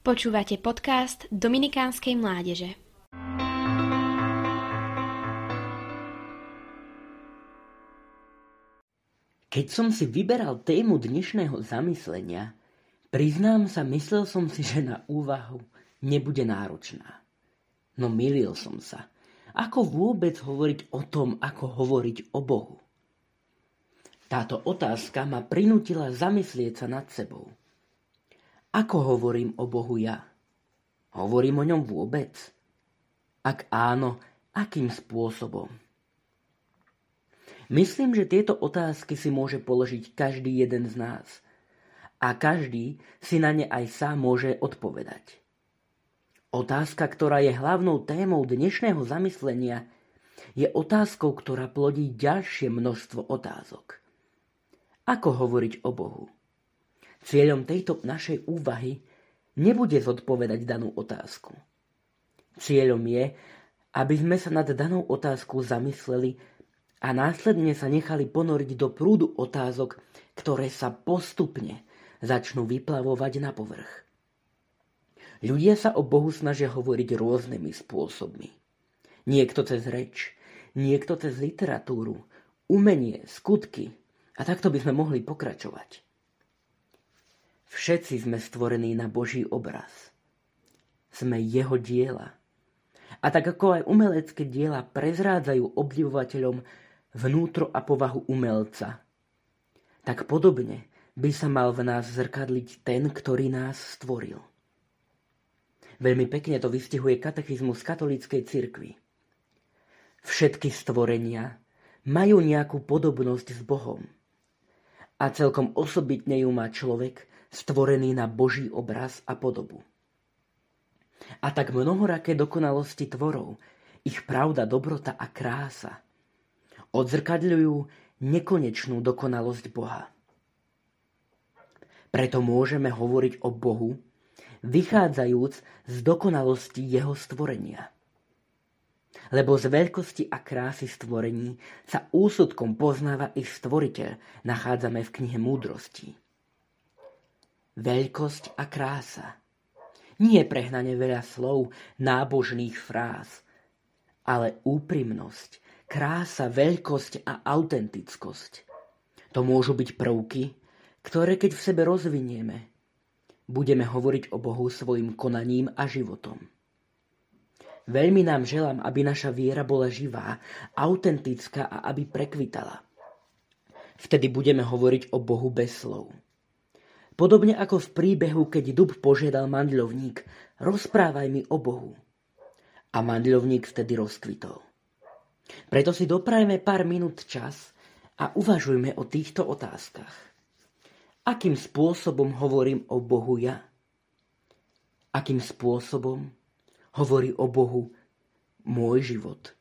Počúvate podcast Dominikánskej mládeže. Keď som si vyberal tému dnešného zamyslenia, priznám sa, myslel som si, že na úvahu nebude náročná. No milil som sa. Ako vôbec hovoriť o tom, ako hovoriť o Bohu? Táto otázka ma prinútila zamyslieť sa nad sebou. Ako hovorím o Bohu ja? Hovorím o ňom vôbec? Ak áno, akým spôsobom? Myslím, že tieto otázky si môže položiť každý jeden z nás. A každý si na ne aj sám môže odpovedať. Otázka, ktorá je hlavnou témou dnešného zamyslenia, je otázkou, ktorá plodí ďalšie množstvo otázok. Ako hovoriť o Bohu? Cieľom tejto našej úvahy nebude zodpovedať danú otázku. Cieľom je, aby sme sa nad danou otázku zamysleli a následne sa nechali ponoriť do prúdu otázok, ktoré sa postupne začnú vyplavovať na povrch. Ľudia sa o Bohu snažia hovoriť rôznymi spôsobmi. Niekto cez reč, niekto cez literatúru, umenie, skutky. A takto by sme mohli pokračovať. Všetci sme stvorení na Boží obraz. Sme jeho diela. A tak ako aj umelecké diela prezrádzajú obdivovateľom vnútro a povahu umelca, tak podobne by sa mal v nás zrkadliť ten, ktorý nás stvoril. Veľmi pekne to vystihuje katechizmus katolíckej cirkvi. Všetky stvorenia majú nejakú podobnosť s Bohom. A celkom osobitne ju má človek, stvorený na Boží obraz a podobu. A tak mnohoraké dokonalosti tvorov, ich pravda, dobrota a krása odzrkadľujú nekonečnú dokonalosť Boha. Preto môžeme hovoriť o Bohu, vychádzajúc z dokonalosti jeho stvorenia. Lebo z veľkosti a krásy stvorení sa úsudkom poznáva ich stvoriteľ, nachádzame v knihe múdrosti veľkosť a krása. Nie prehnane veľa slov, nábožných fráz, ale úprimnosť, krása, veľkosť a autentickosť. To môžu byť prvky, ktoré keď v sebe rozvinieme, budeme hovoriť o Bohu svojim konaním a životom. Veľmi nám želám, aby naša viera bola živá, autentická a aby prekvitala. Vtedy budeme hovoriť o Bohu bez slov. Podobne ako v príbehu, keď dub požiadal mandľovník, rozprávaj mi o Bohu. A mandľovník vtedy rozkvitol. Preto si doprajme pár minút čas a uvažujme o týchto otázkach. Akým spôsobom hovorím o Bohu ja? Akým spôsobom hovorí o Bohu môj život?